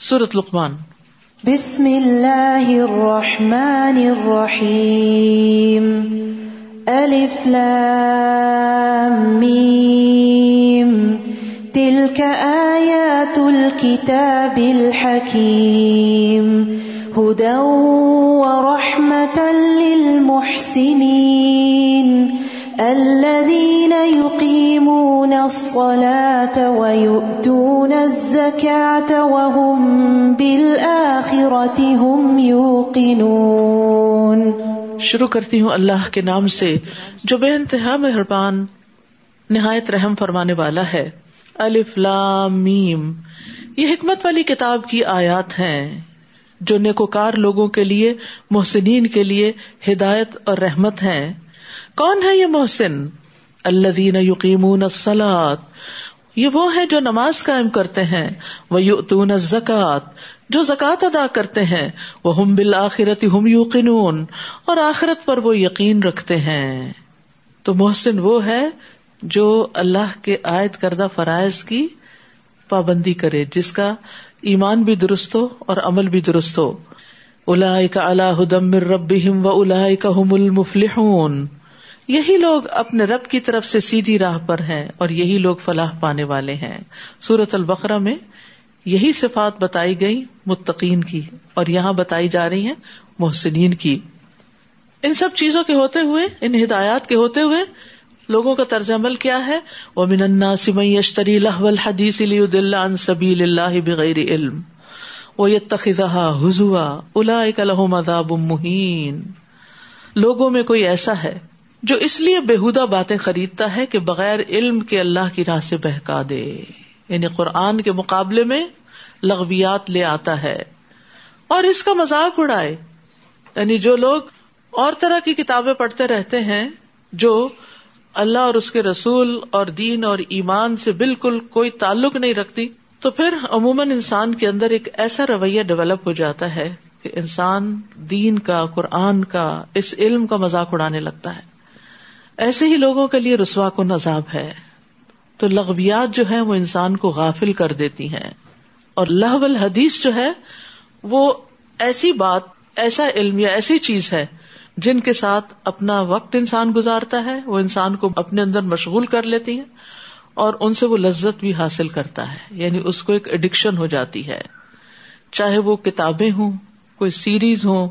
سورت لقمان۔ بسم اللہ الرحمن الرحیم الف لام میم تلك آیات الكتاب الحکیم هدى ورحمة للمحسنین الذين يقيمون الصلاة ويؤتون الزكاة وهم بالآخرة هم يوقنون. شروع کرتی ہوں اللہ کے نام سے، جو بے انتہا مہربان، نہایت رحم فرمانے والا ہے۔ الف لام میم۔ یہ حکمت والی کتاب کی آیات ہیں، جو نیکوکار لوگوں کے لیے، محسنین کے لیے ہدایت اور رحمت ہیں۔ کون ہے یہ محسن؟ اللہ دین یقین سلاد یہ وہ ہے جو نماز قائم کرتے ہیں وہ یوتون زکات جو زکات ادا کرتے ہیں وہ ہم بالآخرت ہم یوقنون، اور آخرت پر وہ یقین رکھتے ہیں۔ تو محسن وہ ہے جو اللہ کے عائد کردہ فرائض کی پابندی کرے، جس کا ایمان بھی درست ہو اور عمل بھی درست ہو۔ الا کا اللہ ہدم رب و الا کا المفلحون۔ یہی لوگ اپنے رب کی طرف سے سیدھی راہ پر ہیں اور یہی لوگ فلاح پانے والے ہیں۔ سورت البقرا میں یہی صفات بتائی گئی متقین کی اور یہاں بتائی جا رہی ہیں محسنین کی۔ ان سب چیزوں کے ہوتے ہوئے، ان ہدایات کے ہوتے ہوئے لوگوں کا طرز عمل کیا ہے؟ وہ مننا سمئی اشتری الحدیث عن سبیل اللہ بغیر علم۔ وہ یہ تخذہ حضوا الا عذاب مہین۔ لوگوں میں کوئی ایسا ہے جو اس لیے بےحدہ باتیں خریدتا ہے کہ بغیر علم کے اللہ کی راہ سے بہکا دے۔ یعنی قرآن کے مقابلے میں لغویات لے آتا ہے۔ اور اس کا مذاق اڑائے۔ یعنی جو لوگ اور طرح کی کتابیں پڑھتے رہتے ہیں، جو اللہ اور اس کے رسول اور دین اور ایمان سے بالکل کوئی تعلق نہیں رکھتی، تو پھر عموماً انسان کے اندر ایک ایسا رویہ ڈیولپ ہو جاتا ہے کہ انسان دین کا، قرآن کا، اس علم کا مذاق اڑانے لگتا ہے۔ ایسے ہی لوگوں کے لیے رسوا کو نذاب ہے۔ تو لغویات جو ہے وہ انسان کو غافل کر دیتی ہیں۔ اور لہ الحدیث جو ہے وہ ایسی بات، ایسا علم یا ایسی چیز ہے جن کے ساتھ اپنا وقت انسان گزارتا ہے، وہ انسان کو اپنے اندر مشغول کر لیتی ہیں اور ان سے وہ لذت بھی حاصل کرتا ہے۔ یعنی اس کو ایک اڈکشن ہو جاتی ہے۔ چاہے وہ کتابیں ہوں، کوئی سیریز ہو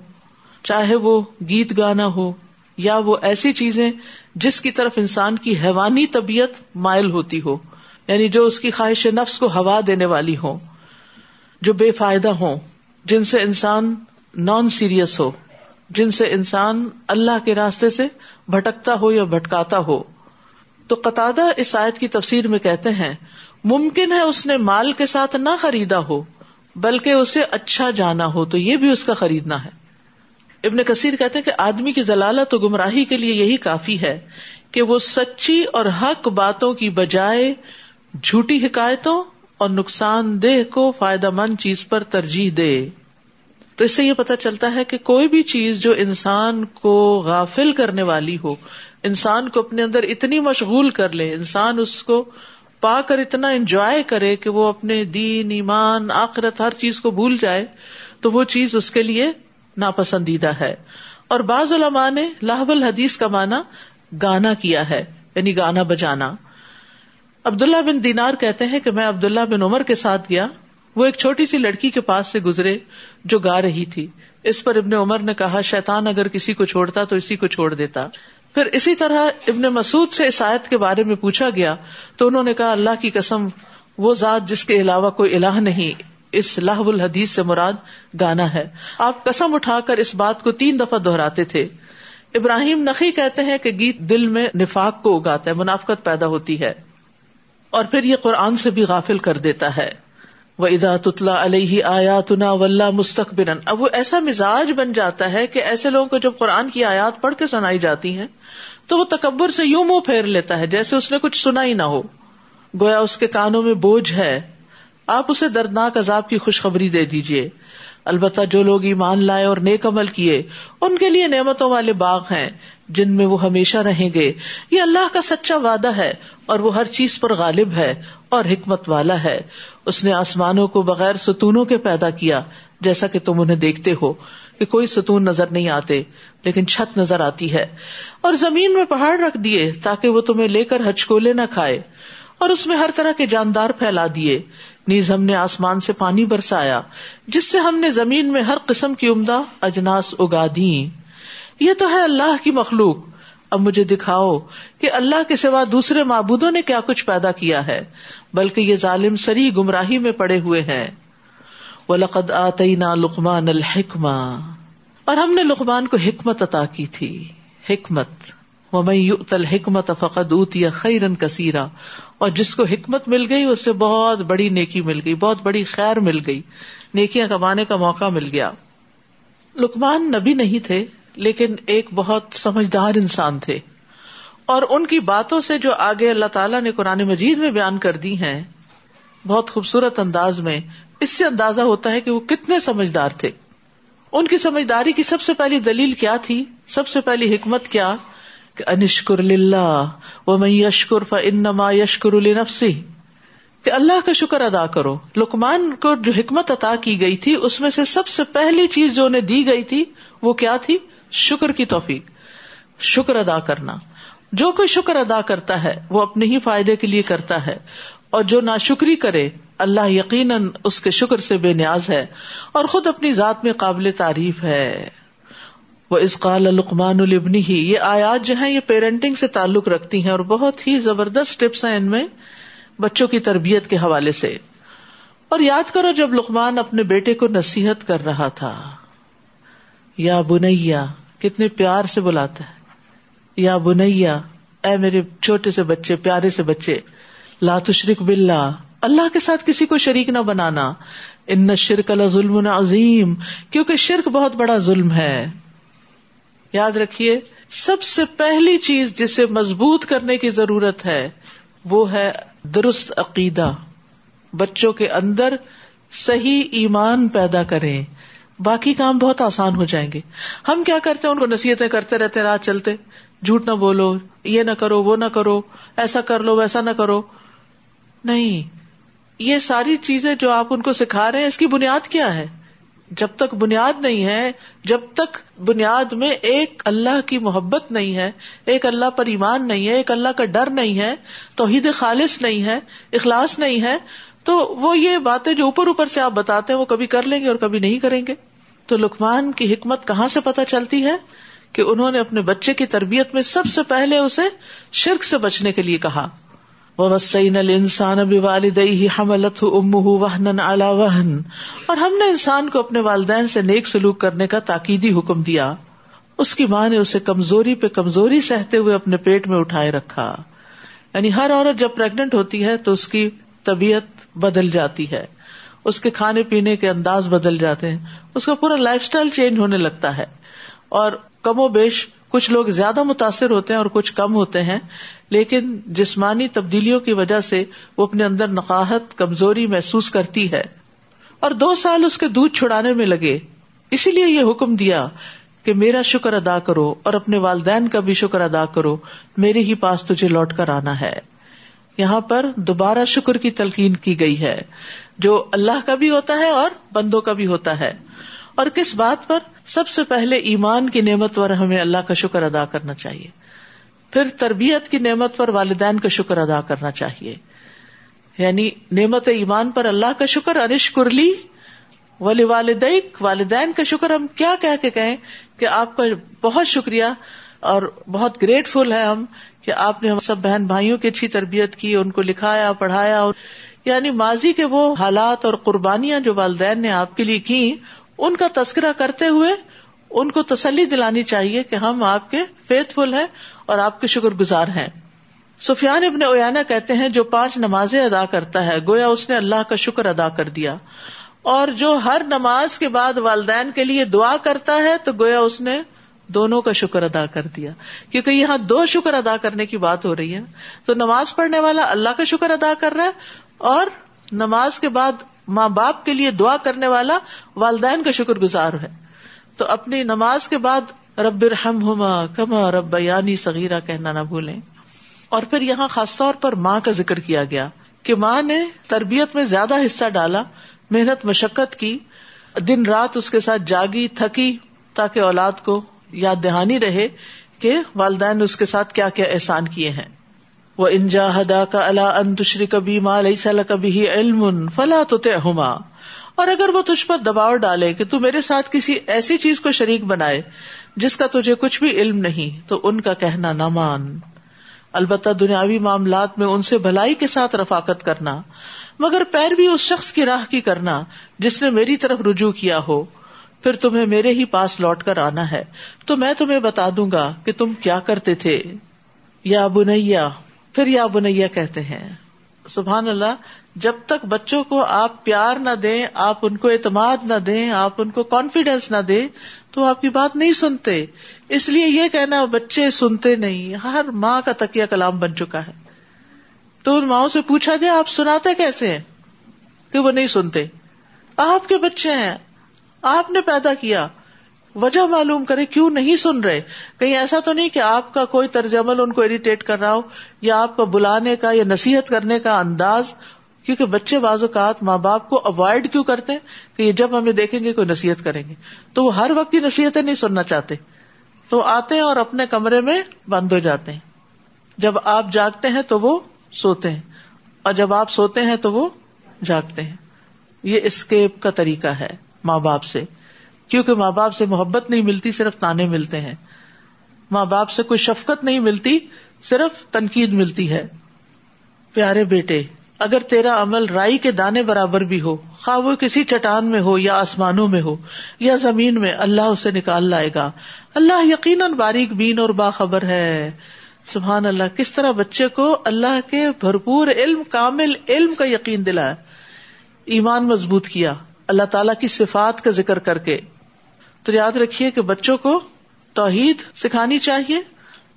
چاہے وہ گیت گانا ہو یا وہ ایسی چیزیں جس کی طرف انسان کی حیوانی طبیعت مائل ہوتی ہو یعنی جو اس کی خواہش نفس کو ہوا دینے والی ہو، جو بے فائدہ ہو، جن سے انسان نان سیریس ہو، جن سے انسان اللہ کے راستے سے بھٹکتا ہو یا بھٹکاتا ہو۔ تو قطع اس آیت کی تفسیر میں کہتے ہیں، ممکن ہے اس نے مال کے ساتھ نہ خریدا ہو، بلکہ اسے اچھا جانا ہو، تو یہ بھی اس کا خریدنا ہے۔ ابن کثیر کہتے کہ آدمی کی ضلالت و گمراہی کے لیے یہی کافی ہے کہ وہ سچی اور حق باتوں کی بجائے جھوٹی حکایتوں اور نقصان دہ کو فائدہ مند چیز پر ترجیح دے۔ تو اس سے یہ پتا چلتا ہے کہ کوئی بھی چیز جو انسان کو غافل کرنے والی ہو، انسان کو اپنے اندر اتنی مشغول کر لے، انسان اس کو پا کر اتنا انجوائے کرے کہ وہ اپنے دین، ایمان، آخرت، ہر چیز کو بھول جائے، تو وہ چیز اس کے لیے ناپسندیدہ ہے۔ اور بعض علماء نے لاہب الحدیث کا مانا گانا کیا ہے یعنی گانا بجانا۔ عبداللہ بن دینار کہتے ہیں کہ میں عبداللہ بن عمر کے ساتھ گیا، وہ ایک چھوٹی سی لڑکی کے پاس سے گزرے جو گا رہی تھی۔ اس پر ابن عمر نے کہا، شیطان اگر کسی کو چھوڑتا تو اسی کو چھوڑ دیتا۔ پھر اسی طرح ابن مسعود سے اس آیت کے بارے میں پوچھا گیا تو انہوں نے کہا، اللہ کی قسم، وہ ذات جس کے علاوہ کوئی الہ نہیں۔ اس لہب الحدیث سے مراد گانا ہے۔ آپ قسم اٹھا کر اس بات کو تین دفعہ دہراتے تھے۔ ابراہیم نقی کہتے ہیں کہ گیت دل میں نفاق کو اگاتا ہے، منافقت پیدا ہوتی ہے۔ اور پھر یہ قرآن سے بھی غافل کر دیتا ہے۔ وہ ادا تتلا علیہ آیات ولہ مستقبر اب وہ ایسا مزاج بن جاتا ہے کہ ایسے لوگوں کو جب قرآن کی آیات پڑھ کے سنائی جاتی ہیں، تو وہ تکبر سے یوں منہ پھیر لیتا ہے جیسے اس نے کچھ سنا ہی نہ ہو۔ گویا اس کے کانوں میں بوجھ ہے۔ آپ اسے دردناک عذاب کی خوشخبری دے دیجیے البتہ جو لوگ ایمان لائے اور نیک عمل کیے، ان کے لیے نعمتوں والے باغ ہیں، جن میں وہ ہمیشہ رہیں گے۔ یہ اللہ کا سچا وعدہ ہے اور وہ ہر چیز پر غالب ہے اور حکمت والا ہے۔ اس نے آسمانوں کو بغیر ستونوں کے پیدا کیا، جیسا کہ تم انہیں دیکھتے ہو کہ کوئی ستون نظر نہیں آتے، لیکن چھت نظر آتی ہے۔ اور زمین میں پہاڑ رکھ دیے تاکہ وہ تمہیں لے کر ہچکولے نہ کھائے۔ اور اس میں ہر طرح کے جاندار پھیلا دیے۔ نیز ہم نے آسمان سے پانی برسایا، جس سے ہم نے زمین میں ہر قسم کی عمدہ اجناس اگا دی یہ تو ہے اللہ کی مخلوق۔ اب مجھے دکھاؤ کہ اللہ کے سوا دوسرے معبودوں نے کیا کچھ پیدا کیا ہے، بلکہ یہ ظالم سری گمراہی میں پڑے ہوئے ہیں۔ وہ لقد آتی نا لکمان الحکما اور ہم نے لقمان کو حکمت عطا کی تھی۔ حکمت۔ حکمت فقد اوتیا خیرن کثیرا اور جس کو حکمت مل گئی، اس سے بہت بڑی نیکی مل گئی، بہت بڑی خیر مل گئی، نیکیاں کمانے کا موقع مل گیا۔ لکمان نبی نہیں تھے، لیکن ایک بہت سمجھدار انسان تھے۔ اور ان کی باتوں سے جو آگے اللہ تعالیٰ نے قرآن مجید میں بیان کر دی ہیں، بہت خوبصورت انداز میں اس سے اندازہ ہوتا ہے کہ وہ کتنے سمجھدار تھے۔ ان کی سمجھداری کی سب سے پہلی دلیل کیا تھی؟ سب سے پہلی حکمت کیا؟ انشکر و میں یشکر فنما یشکر النفسی کہ اللہ کا شکر ادا کرو۔ لکمان کو جو حکمت عطا کی گئی تھی، اس میں سے سب سے پہلی چیز جو انہیں دی گئی تھی، وہ کیا تھی؟ شکر کی توفیق۔ شکر ادا کرنا۔ جو کوئی شکر ادا کرتا ہے، وہ اپنے ہی فائدے کے لیے کرتا ہے۔ اور جو ناشکری کرے، اللہ یقیناً اس کے شکر سے بے نیاز ہے۔ اور خود اپنی ذات میں قابل تعریف ہے۔ وہ اس قال القمان البنی ہی یہ آیات جو ہیں یہ پیرنٹنگ سے تعلق رکھتی ہیں اور بہت ہی زبردست ٹپس ہیں ان میں بچوں کی تربیت کے حوالے سے۔ اور یاد کرو جب لقمان اپنے بیٹے کو نصیحت کر رہا تھا، یا بنیا، کتنے پیار سے بلاتا ہے۔ یا بنیا، اے میرے چھوٹے سے بچے، پیارے سے بچے، لا تشرک باللہ، اللہ کے ساتھ کسی کو شریک نہ بنانا۔ ان شرک اللہ ظلم عظیم، کیونکہ شرک بہت بڑا ظلم ہے۔ یاد رکھیے، سب سے پہلی چیز جسے مضبوط کرنے کی ضرورت ہے، وہ ہے درست عقیدہ۔ بچوں کے اندر صحیح ایمان پیدا کریں۔ باقی کام بہت آسان ہو جائیں گے۔ ہم کیا کرتے ہیں؟ ان کو نصیحتیں کرتے رہتے رات چلتے۔ جھوٹ نہ بولو، یہ نہ کرو، وہ نہ کرو، ایسا کر لو، ویسا نہ کرو۔ نہیں، یہ ساری چیزیں جو آپ ان کو سکھا رہے ہیں، اس کی بنیاد کیا ہے؟ جب تک بنیاد نہیں ہے، جب تک بنیاد میں ایک اللہ کی محبت نہیں ہے، ایک اللہ پر ایمان نہیں ہے، ایک اللہ کا ڈر نہیں ہے، توحید خالص نہیں ہے، اخلاص نہیں ہے، تو وہ یہ باتیں جو اوپر اوپر سے آپ بتاتے ہیں، وہ کبھی کر لیں گے اور کبھی نہیں کریں گے۔ تو لکمان کی حکمت کہاں سے پتہ چلتی ہے؟ کہ انہوں نے اپنے بچے کی تربیت میں سب سے پہلے اسے شرک سے بچنے کے لیے کہا۔ وہ السان اب والدئی حملت وہن وہن۔ اور ہم نے انسان کو اپنے والدین سے نیک سلوک کرنے کا تاکیدی حکم دیا۔ اس کی ماں نے اسے کمزوری پہ کمزوری سہتے ہوئے اپنے پیٹ میں اٹھائے رکھا۔ یعنی ہر عورت جب پریگنٹ ہوتی ہے تو اس کی طبیعت بدل جاتی ہے۔ اس کے کھانے پینے کے انداز بدل جاتے ہیں۔ اس کا پورا لائف اسٹائل چینج ہونے لگتا ہے۔ اور کم و بیش کچھ لوگ زیادہ متاثر ہوتے ہیں اور کچھ کم ہوتے ہیں، لیکن جسمانی تبدیلیوں کی وجہ سے وہ اپنے اندر نقاہت، کمزوری محسوس کرتی ہے۔ اور دو سال اس کے دودھ چھڑانے میں لگے۔ اسی لیے یہ حکم دیا کہ میرا شکر ادا کرو اور اپنے والدین کا بھی شکر ادا کرو۔ میرے ہی پاس تجھے لوٹ کر آنا ہے۔ یہاں پر دوبارہ شکر کی تلقین کی گئی ہے، جو اللہ کا بھی ہوتا ہے اور بندوں کا بھی ہوتا ہے۔ اور کس بات پر؟ سب سے پہلے ایمان کی نعمت پر ہمیں اللہ کا شکر ادا کرنا چاہیے۔ پھر تربیت کی نعمت پر والدین کا شکر ادا کرنا چاہیے۔ یعنی نعمت ایمان پر اللہ کا شکر، انش کرلی ولی والدیک والدین کا شکر۔ ہم کیا کہہ کے کہیں کہ آپ کا بہت شکریہ اور بہت گریٹفل ہے ہم کہ آپ نے ہم سب بہن بھائیوں کی اچھی تربیت کی، ان کو لکھایا، پڑھایا اور یعنی ماضی کے وہ حالات اور قربانیاں جو والدین نے آپ کے لیے کی ان کا تذکرہ کرتے ہوئے ان کو تسلی دلانی چاہیے کہ ہم آپ کے فیتھ فل ہیں اور آپ کے شکر گزار ہیں۔ سفیان ابن اویانا کہتے ہیں، جو پانچ نمازیں ادا کرتا ہے، گویا اس نے اللہ کا شکر ادا کر دیا۔ اور جو ہر نماز کے بعد والدین کے لیے دعا کرتا ہے، تو گویا اس نے دونوں کا شکر ادا کر دیا۔ کیونکہ یہاں دو شکر ادا کرنے کی بات ہو رہی ہے۔ تو نماز پڑھنے والا اللہ کا شکر ادا کر رہا ہے اور نماز کے بعد ماں باپ کے لیے دعا کرنے والا والدین کا شکر گزار ہے۔ تو اپنی نماز کے بعد رب رحم ہما کما رب یعنی صغیرہ کہنا نہ بھولیں۔ اور پھر یہاں خاص طور پر ماں کا ذکر کیا گیا کہ ماں نے تربیت میں زیادہ حصہ ڈالا، محنت مشقت کی، دن رات اس کے ساتھ جاگی، تھکی تاکہ اولاد کو یاد دہانی رہے کہ والدین نے اس کے ساتھ کیا کیا احسان کیے ہیں۔ وہ انجا ہدا کا اللہ انتشری کبھی ماں علیہ کبھی علم فلا تو اور اگر وہ تجھ پر دباؤ ڈالے کہ تو میرے ساتھ کسی ایسی چیز کو شریک بنائے جس کا تجھے کچھ بھی علم نہیں، تو ان کا کہنا نہ مان۔ البتہ دنیاوی معاملات میں ان سے بھلائی کے ساتھ رفاقت کرنا، مگر پیر بھی اس شخص کی راہ کی کرنا جس نے میری طرف رجوع کیا ہو۔ پھر تمہیں میرے ہی پاس لوٹ کر آنا ہے۔ تو میں تمہیں بتا دوں گا کہ تم کیا کرتے تھے۔ یا بنیا پھر یا بنیا کہتے ہیں، سبحان اللہ، جب تک بچوں کو آپ پیار نہ دیں، آپ ان کو اعتماد نہ دیں، آپ ان کو کانفیڈینس نہ دیں، تو آپ کی بات نہیں سنتے۔ اس لیے یہ کہنا، بچے سنتے نہیں، ہر ماں کا تکیہ کلام بن چکا ہے۔ تو ان ماؤں سے پوچھا جائے آپ سناتے کیسے ہیں؟ کہ وہ نہیں سنتے۔ آپ کے بچے ہیں، آپ نے پیدا کیا۔ وجہ معلوم کرے، کیوں نہیں سن رہے؟ کہیں ایسا تو نہیں کہ آپ کا کوئی طرز عمل ان کو اریٹیٹ کر رہا ہو، یا آپ کا بلانے کا یا نصیحت کرنے کا انداز؟ کیونکہ بچے بعض اوقات ماں باپ کو اوائڈ کیوں کرتے ہیں؟ کہ یہ جب ہمیں دیکھیں گے، کوئی نصیحت کریں گے۔ تو وہ ہر وقت کی نصیحتیں نہیں سننا چاہتے۔ تو آتے ہیں اور اپنے کمرے میں بند ہو جاتے ہیں۔ جب آپ جاگتے ہیں تو وہ سوتے ہیں۔ اور جب آپ سوتے ہیں تو وہ جاگتے ہیں۔ یہ اسکیپ کا طریقہ ہے ماں باپ سے۔ کیونکہ ماں باپ سے محبت نہیں ملتی، صرف تانے ملتے ہیں۔ ماں باپ سے کوئی شفقت نہیں ملتی، صرف تنقید ملتی ہے۔ پیارے بیٹے، اگر تیرا عمل رائی کے دانے برابر بھی ہو، خواہ وہ کسی چٹان میں ہو یا آسمانوں میں ہو یا زمین میں، اللہ اسے نکال لائے گا۔ اللہ یقیناً باریک بین اور باخبر ہے۔ سبحان اللہ، کس طرح بچے کو اللہ کے بھرپور علم، کامل علم کا یقین دلایا ایمان مضبوط کیا، اللہ تعالی کی صفات کا ذکر کر کے۔ تو یاد رکھیے کہ بچوں کو توحید سکھانی چاہیے،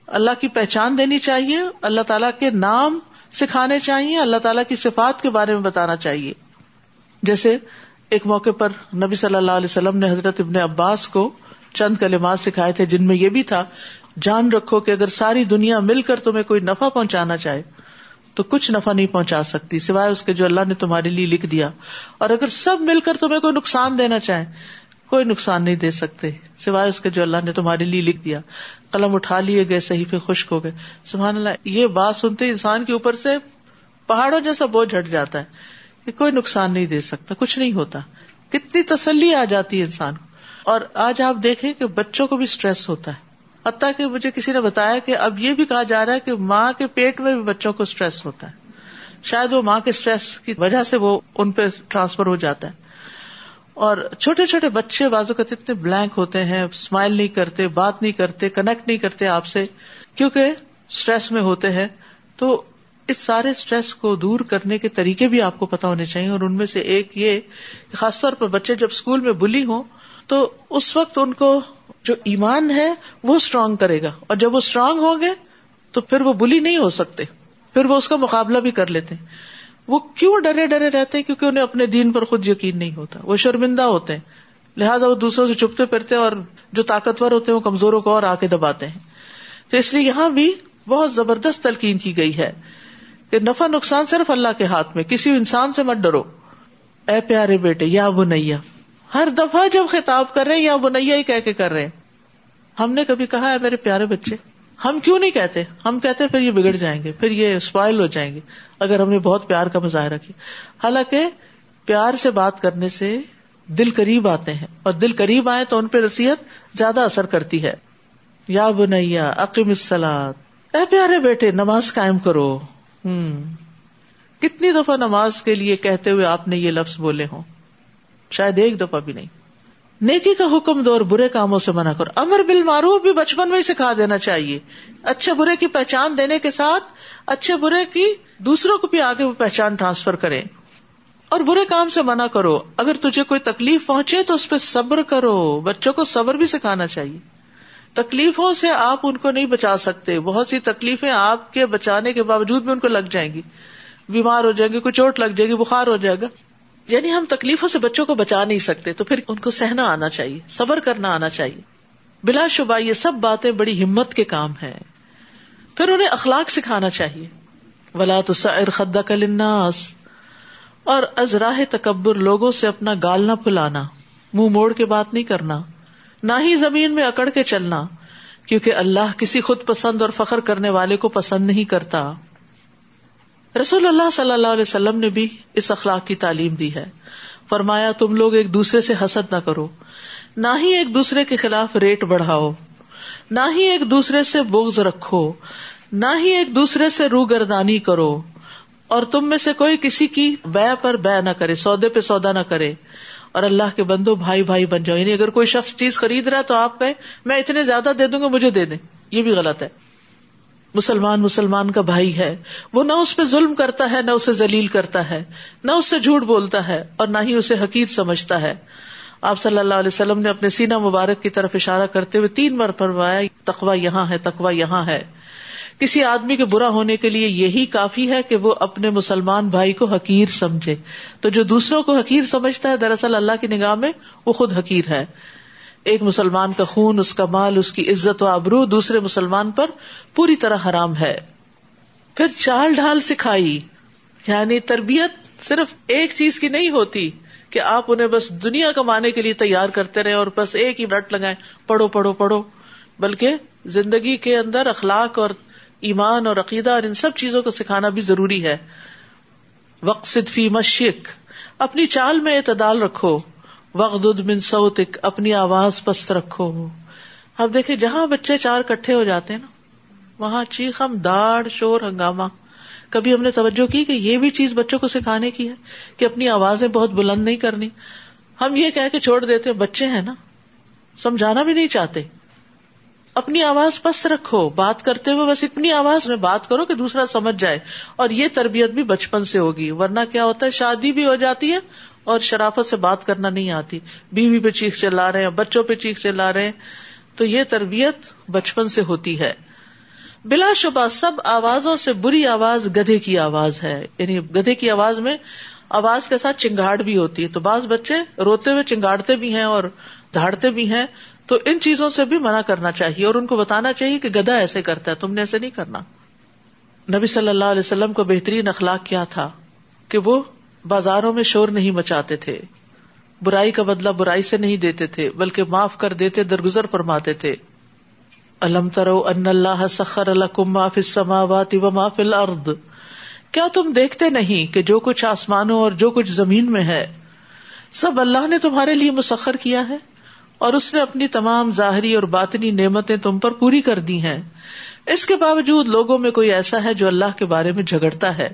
اللہ کی پہچان دینی چاہیے، اللہ تعالیٰ کے نام سکھانے چاہیے، اللہ تعالیٰ کی صفات کے بارے میں بتانا چاہیے۔ جیسے ایک موقع پر نبی صلی اللہ علیہ وسلم نے حضرت ابن عباس کو چند کلمات سکھائے تھے جن میں یہ بھی تھا، جان رکھو کہ اگر ساری دنیا مل کر تمہیں کوئی نفع پہنچانا چاہے تو کچھ نفع نہیں پہنچا سکتی، سوائے اس کے جو اللہ نے تمہارے لیے لکھ دیا۔ اور اگر سب مل کر تمہیں کوئی نقصان دینا چاہے کوئی نقصان نہیں دے سکتے، سوائے اس کے جو اللہ نے تمہارے لیے لکھ دیا۔ قلم اٹھا لیے گئے، صحیح پہ خشک ہو گئے۔ سبحان اللہ، یہ بات سنتے انسان کے اوپر سے پہاڑوں جیسا بوجھ ہٹ جاتا ہے۔ کہ کوئی نقصان نہیں دے سکتا، کچھ نہیں ہوتا۔ کتنی تسلی آ جاتی ہے انسان کو۔ اور آج آپ دیکھیں کہ بچوں کو بھی اسٹریس ہوتا ہے۔ حتیٰ کہ مجھے کسی نے بتایا کہ اب یہ بھی کہا جا رہا ہے کہ ماں کے پیٹ میں بھی بچوں کو اسٹریس ہوتا ہے۔ شاید وہ ماں کے اسٹریس کی وجہ سے وہ ان پہ ٹرانسفر ہو جاتا ہے۔ اور چھوٹے چھوٹے بچے بازو کا اتنے بلینک ہوتے ہیں اسمائل نہیں کرتے، بات نہیں کرتے کنیکٹ نہیں کرتے آپ سے، کیونکہ اسٹریس میں ہوتے ہیں۔ تو اس سارے اسٹریس کو دور کرنے کے طریقے بھی آپ کو پتا ہونے چاہیے۔ اور ان میں سے ایک یہ خاص طور پر بچے جب اسکول میں بلی ہوں، تو اس وقت ان کو جو ایمان ہے، وہ اسٹرانگ کرے گا۔ اور جب وہ اسٹرانگ ہوں گے، تو پھر وہ بلی نہیں ہو سکتے۔ پھر وہ اس کا مقابلہ بھی کر لیتے۔ وہ کیوں ڈرے ڈرے رہتے ہیں؟ کیونکہ انہیں اپنے دین پر خود یقین نہیں ہوتا۔ وہ شرمندہ ہوتے ہیں۔ لہٰذا وہ دوسروں سے چپتے پھرتے اور جو طاقتور ہوتے ہیں وہ کمزوروں کو اور آ کے دباتے ہیں۔ تو اس لیے یہاں بھی بہت زبردست تلقین کی گئی ہے کہ نفع نقصان صرف اللہ کے ہاتھ میں، کسی انسان سے مت ڈرو۔ اے پیارے بیٹے، یا بنیا ہر دفعہ جب خطاب کر رہے ہیں، یا بنیا ہی کہہ کے کر رہے ہیں۔ ہم نے کبھی کہا ہے میرے پیارے بچے ہم کیوں نہیں کہتے؟ ہم کہتے پھر یہ بگڑ جائیں گے، پھر یہ اسپائل ہو جائیں گے، اگر ہم نے بہت پیار کا مظاہرہ کیا۔ حالانکہ پیار سے بات کرنے سے دل قریب آتے ہیں، اور دل قریب آئے تو ان پہ رسیت زیادہ اثر کرتی ہے۔ یا بنیا عقیم السلاد اے پیارے بیٹے، نماز قائم کرو۔ ہوں کتنی دفعہ نماز کے لیے کہتے ہوئے آپ نے یہ لفظ بولے ہوں؟ شاید ایک دفعہ بھی نہیں۔ نیکی کا حکم دو اور برے کاموں سے منع کرو امر بالمعروف بھی بچپن میں ہی سکھا دینا چاہیے۔ اچھے برے کی پہچان دینے کے ساتھ اچھے برے کی دوسروں کو بھی آگے وہ پہچان ٹرانسفر کرے اور برے کام سے منع کرو۔ اگر تجھے کوئی تکلیف پہنچے تو اس پہ صبر کرو۔ بچوں کو صبر بھی سکھانا چاہیے۔ تکلیفوں سے آپ ان کو نہیں بچا سکتے۔ بہت سی تکلیفیں آپ کے بچانے کے باوجود بھی ان کو لگ جائیں گی۔ بیمار ہو جائیں گے کوئی چوٹ لگ جائے گی، بخار ہو جائے گا۔ یعنی ہم تکلیفوں سے بچوں کو بچا نہیں سکتے، تو پھر ان کو سہنا آنا چاہیے، صبر کرنا آنا چاہیے۔ بلا شبہ یہ سب باتیں بڑی ہمت کے کام ہے پھر انہیں اخلاق سکھانا چاہیے۔ ولا تو سر خدا کلناس اور ازراہ تکبر لوگوں سے اپنا گال نہ پلانا منہ موڑ کے بات نہیں کرنا۔ نہ ہی زمین میں اکڑ کے چلنا۔ کیونکہ اللہ کسی خود پسند اور فخر کرنے والے کو پسند نہیں کرتا۔ رسول اللہ صلی اللہ علیہ وسلم نے بھی اس اخلاق کی تعلیم دی ہے۔ فرمایا، تم لوگ ایک دوسرے سے حسد نہ کرو۔ نہ ہی ایک دوسرے کے خلاف ریٹ بڑھاؤ۔ نہ ہی ایک دوسرے سے بغض رکھو۔ نہ ہی ایک دوسرے سے رو گردانی کرو۔ اور تم میں سے کوئی کسی کی بے پر بے نہ کرے، سودے پہ سودا نہ کرے۔ اور اللہ کے بندو، بھائی بھائی بن جاؤ۔ یعنی اگر کوئی شخص چیز خرید رہا ہے تو آپ کہیں، میں اتنے زیادہ دے دوں گا، مجھے دے دیں۔ یہ بھی غلط ہے۔ مسلمان مسلمان کا بھائی ہے، وہ نہ اس پہ ظلم کرتا ہے، نہ اسے ذلیل کرتا ہے، نہ اس سے جھوٹ بولتا ہے اور نہ ہی اسے حقیق سمجھتا ہے۔ آپ صلی اللہ علیہ وسلم نے اپنے سینا مبارک کی طرف اشارہ کرتے ہوئے تین بار فرمایا تقوا یہاں ہے تقوا یہاں ہے۔ کسی آدمی کے برا ہونے کے لیے یہی کافی ہے کہ وہ اپنے مسلمان بھائی کو حقیر سمجھے۔ تو جو دوسروں کو حقیر سمجھتا ہے، دراصل اللہ کی نگاہ میں وہ خود حقیر ہے۔ ایک مسلمان کا خون، اس کا مال، اس کی عزت و آبرو دوسرے مسلمان پر پوری طرح حرام ہے۔ پھر چال ڈھال سکھائی۔ یعنی تربیت صرف ایک چیز کی نہیں ہوتی کہ آپ انہیں بس دنیا کمانے کے لیے تیار کرتے رہے اور بس ایک ہی رٹ لگائے پڑھو پڑھو پڑھو۔ بلکہ زندگی کے اندر اخلاق اور ایمان اور عقیدہ اور ان سب چیزوں کو سکھانا بھی ضروری ہے۔ وقت فی مشق اپنی چال میں اعتدال رکھو۔ وقت بن سوتک اپنی آواز پست رکھو۔ اب دیکھیں، جہاں بچے چار کٹھے ہو جاتے ہیں نا، وہاں چیخم داڑ، شور، ہنگامہ۔ کبھی ہم نے توجہ کی کہ یہ بھی چیز بچوں کو سکھانے کی ہے کہ اپنی آوازیں بہت بلند نہیں کرنی۔ ہم یہ کہہ کے چھوڑ دیتے بچے ہیں نا، سمجھانا بھی نہیں چاہتے۔ اپنی آواز پست رکھو، بات کرتے ہوئے بس اتنی آواز میں بات کرو کہ دوسرا سمجھ جائے۔ اور یہ تربیت بھی بچپن سے ہوگی، ورنہ کیا ہوتا ہے، شادی بھی ہو جاتی ہے اور شرافت سے بات کرنا نہیں آتی۔ بیوی پہ چیخ چلا رہے ہیں، بچوں پہ چیخ چلا رہے ہیں۔ تو یہ تربیت بچپن سے ہوتی ہے۔ بلا شبہ سب آوازوں سے بری آواز گدھے کی آواز ہے۔ یعنی گدھے کی آواز میں آواز کے ساتھ چنگاڑ بھی ہوتی ہے۔ تو بعض بچے روتے ہوئے چنگاڑتے بھی ہیں اور دھاڑتے بھی ہیں۔ تو ان چیزوں سے بھی منع کرنا چاہیے اور ان کو بتانا چاہیے کہ گدھا ایسے کرتا ہے، تم نے ایسے نہیں کرنا۔ نبی صلی اللہ علیہ وسلم کو بہترین اخلاق کیا تھا کہ وہ بازاروں میں شور نہیں مچاتے تھے۔ برائی کا بدلہ برائی سے نہیں دیتے تھے، بلکہ معاف کر دیتے، درگزر فرماتے تھے۔ الم ترو ان اللہ سخر السماوات و ما فی الارض۔ کیا تم دیکھتے نہیں کہ جو کچھ آسمانوں اور جو کچھ زمین میں ہے، سب اللہ نے تمہارے لیے مسخر کیا ہے؟ اور اس نے اپنی تمام ظاہری اور باطنی نعمتیں تم پر پوری کر دی ہیں۔ اس کے باوجود لوگوں میں کوئی ایسا ہے جو اللہ کے بارے میں جھگڑتا ہے۔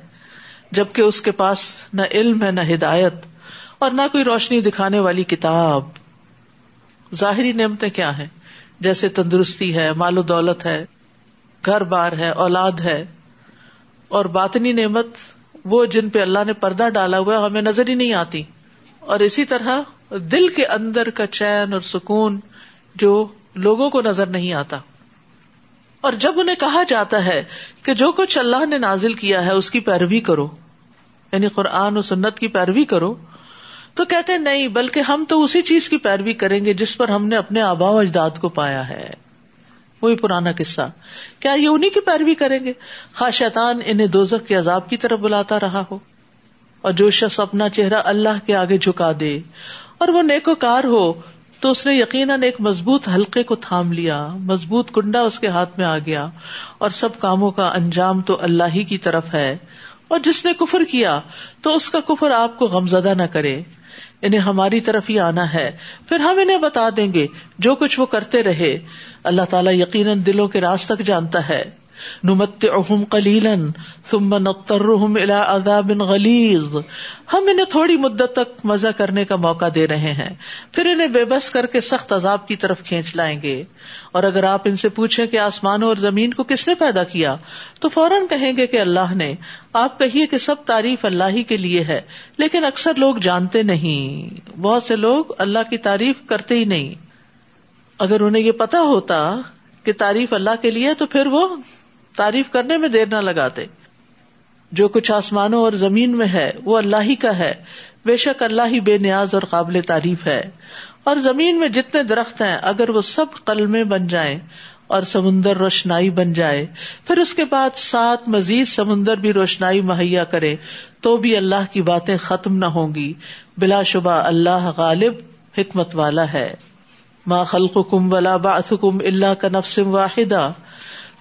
جبکہ اس کے پاس نہ علم ہے نہ ہدایت اور نہ کوئی روشنی دکھانے والی کتاب۔ ظاہری نعمتیں کیا ہیں؟ جیسے تندرستی ہے، مال و دولت ہے، گھر بار ہے، اولاد ہے۔ اور باطنی نعمت وہ جن پہ اللہ نے پردہ ڈالا ہوا ہمیں نظر ہی نہیں آتی۔ اور اسی طرح دل کے اندر کا چین اور سکون جو لوگوں کو نظر نہیں آتا۔ اور جب انہیں کہا جاتا ہے کہ جو کچھ اللہ نے نازل کیا ہے، اس کی پیروی کرو۔ یعنی قرآن و سنت کی پیروی کرو، تو کہتے نہیں، بلکہ ہم تو اسی چیز کی پیروی کریں گے جس پر ہم نے اپنے آبا و اجداد کو پایا ہے۔ وہی پرانا قصہ۔ کیا یہ انہیں کی پیروی کریں گے؟ خاشان انہیں دوزخ کے عذاب کی طرف بلاتا رہا ہو۔ اور جو شخص اپنا چہرہ اللہ کے آگے جھکا دے اور وہ نیکو کار ہو، تو اس نے یقیناً ایک مضبوط حلقے کو تھام لیا، مضبوط کنڈا اس کے ہاتھ میں آ گیا۔ اور سب کاموں کا انجام تو اللہ ہی کی طرف ہے۔ اور جس نے کفر کیا تو اس کا کفر آپ کو غمزدہ نہ کرے۔ انہیں ہماری طرف ہی آنا ہے۔ پھر ہم انہیں بتا دیں گے جو کچھ وہ کرتے رہے۔ اللہ تعالیٰ یقیناً دلوں کے راز تک جانتا ہے۔ نمت اہم کلیلن ثم نقترهم الى عذاب غلیظ۔ ہم انہیں تھوڑی مدت تک مزہ کرنے کا موقع دے رہے ہیں۔ پھر انہیں بے بس کر کے سخت عذاب کی طرف کھینچ لائیں گے۔ اور اگر آپ ان سے پوچھیں کہ آسمانوں اور زمین کو کس نے پیدا کیا، تو فوراً کہیں گے کہ اللہ نے۔ آپ کہیے کہ سب تعریف اللہ ہی کے لیے ہے، لیکن اکثر لوگ جانتے نہیں۔ بہت سے لوگ اللہ کی تعریف کرتے ہی نہیں۔ اگر انہیں یہ پتا ہوتا کہ تعریف اللہ کے لیے تو پھر وہ تعریف کرنے میں دیر نہ لگاتے۔ جو کچھ آسمانوں اور زمین میں ہے، وہ اللہ ہی کا ہے۔ بے شک اللہ ہی بے نیاز اور قابل تعریف ہے۔ اور زمین میں جتنے درخت ہیں، اگر وہ سب قلمے بن جائیں اور سمندر روشنائی بن جائے، پھر اس کے بعد سات مزید سمندر بھی روشنائی مہیا کرے تو بھی اللہ کی باتیں ختم نہ ہوں گی۔ بلا شبہ اللہ غالب حکمت والا ہے۔ ما خلق کم ولا بات کم اللہ کا نفسم واحدہ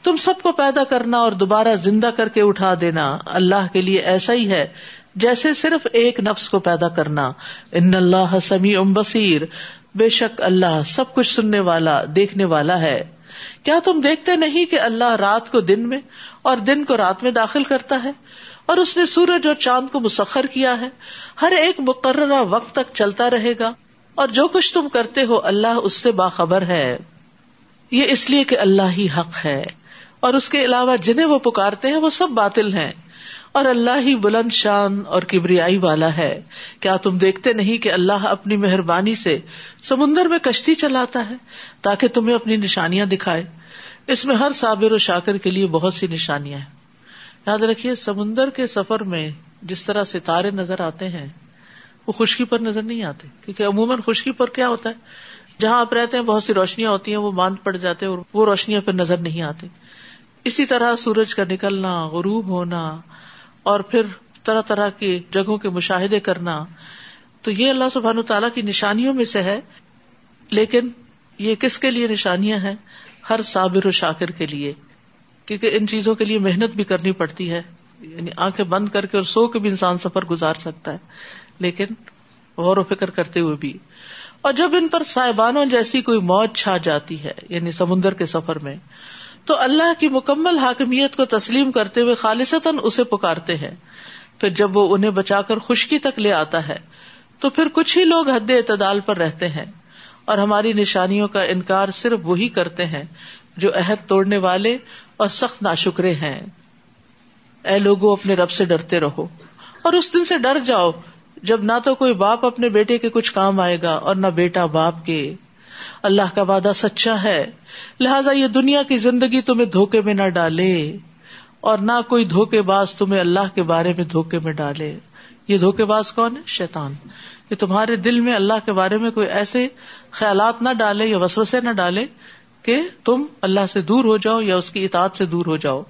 تم سب کو پیدا کرنا اور دوبارہ زندہ کر کے اٹھا دینا اللہ کے لیے ایسا ہی ہے جیسے صرف ایک نفس کو پیدا کرنا۔ ان اللہ سمی ام بصیر۔ بے شک اللہ سب کچھ سننے والا، دیکھنے والا ہے۔ کیا تم دیکھتے نہیں کہ اللہ رات کو دن میں اور دن کو رات میں داخل کرتا ہے؟ اور اس نے سورج اور چاند کو مسخر کیا ہے۔ ہر ایک مقررہ وقت تک چلتا رہے گا۔ اور جو کچھ تم کرتے ہو، اللہ اس سے باخبر ہے۔ یہ اس لیے کہ اللہ ہی حق ہے۔ اور اس کے علاوہ جنہیں وہ پکارتے ہیں وہ سب باطل ہیں۔ اور اللہ ہی بلند شان اور کبریائی والا ہے۔ کیا تم دیکھتے نہیں کہ اللہ اپنی مہربانی سے سمندر میں کشتی چلاتا ہے تاکہ تمہیں اپنی نشانیاں دکھائے؟ اس میں ہر صابر و شاکر کے لیے بہت سی نشانیاں ہیں۔ یاد رکھیے، سمندر کے سفر میں جس طرح ستارے نظر آتے ہیں، وہ خشکی پر نظر نہیں آتے۔ کیونکہ عموماً خشکی پر کیا ہوتا ہے؟ جہاں آپ رہتے ہیں، بہت سی روشنیاں ہوتی ہیں، وہ باندھ پڑ جاتے ہیں اور وہ روشنیاں پھر نظر نہیں آتی اسی طرح سورج کا نکلنا، غروب ہونا اور پھر طرح طرح کی جگہوں کے مشاہدے کرنا، تو یہ اللہ سبحان تعالیٰ کی نشانیوں میں سے ہے۔ لیکن یہ کس کے لیے نشانیاں ہیں؟ ہر صابر و شاکر کے لیے۔ کیونکہ ان چیزوں کے لیے محنت بھی کرنی پڑتی ہے۔ یعنی آنکھیں بند کر کے اور سو کے بھی انسان سفر گزار سکتا ہے۔ لیکن غور و فکر کرتے ہوئے بھی۔ اور جب ان پر صاحبانوں جیسی کوئی موت چھا جاتی ہے یعنی سمندر کے سفر میں تو اللہ کی مکمل حاکمیت کو تسلیم کرتے ہوئے خالصتاً اسے پکارتے ہیں۔ پھر جب وہ انہیں بچا کر خشکی تک لے آتا ہے، تو پھر کچھ ہی لوگ حد اعتدال پر رہتے ہیں۔ اور ہماری نشانیوں کا انکار صرف وہی کرتے ہیں جو عہد توڑنے والے اور سخت ناشکرے ہیں۔ اے لوگوں، اپنے رب سے ڈرتے رہو۔ اور اس دن سے ڈر جاؤ جب نہ تو کوئی باپ اپنے بیٹے کے کچھ کام آئے گا اور نہ بیٹا باپ کے۔ اللہ کا وعدہ سچا ہے۔ لہٰذا یہ دنیا کی زندگی تمہیں دھوکے میں نہ ڈالے اور نہ کوئی دھوکے باز تمہیں اللہ کے بارے میں دھوکے میں ڈالے۔ یہ دھوکے باز کون ہے؟ شیتان کہ تمہارے دل میں اللہ کے بارے میں کوئی ایسے خیالات نہ ڈالے یا وسوسے نہ ڈالے کہ تم اللہ سے دور ہو جاؤ یا اس کی اطاعت سے دور ہو جاؤ۔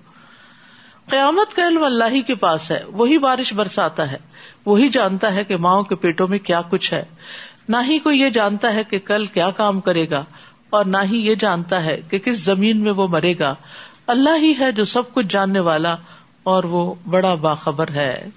قیامت کا علم اللہ ہی کے پاس ہے۔ وہی بارش برساتا ہے۔ وہی جانتا ہے کہ ماؤں کے پیٹوں میں کیا کچھ ہے۔ نہ ہی کوئی یہ جانتا ہے کہ کل کیا کام کرے گا اور نہ ہی یہ جانتا ہے کہ کس زمین میں وہ مرے گا۔ اللہ ہی ہے جو سب کچھ جاننے والا اور وہ بڑا باخبر ہے۔